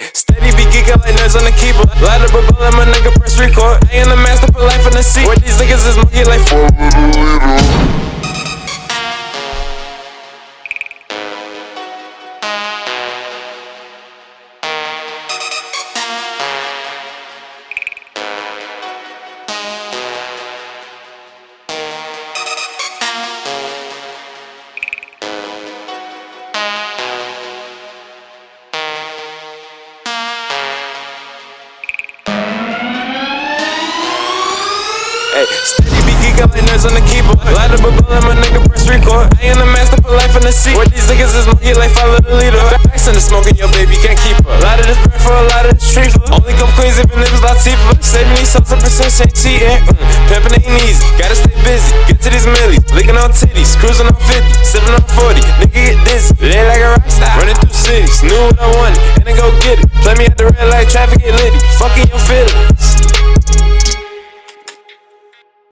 Steady be geeking like nerds on the keyboard. Light up a bullet, my nigga press record. I am the master, put life in the seat. Where these niggas is monkey like Hey, steady be geeking like nerds on the keyboard. Light up a bullet, my nigga press record. I am the master, put life in the seat. Where these niggas is monkey like follow the leader. Backs in the smoking, your baby can't keep her. Lot of this bread for a lot of this treat for. Only come queens if it lives Latifah. Saving these subs, a percent ain't cheating. Mm, pimping ain't easy, gotta stay busy. Get to these millies, licking on titties, cruising on 50, sipping on 40. Nigga get dizzy, lay like a rock star. Running through cities, knew what I wanted, and then go get it. Play me at the red light, traffic get litty. Fucking your 50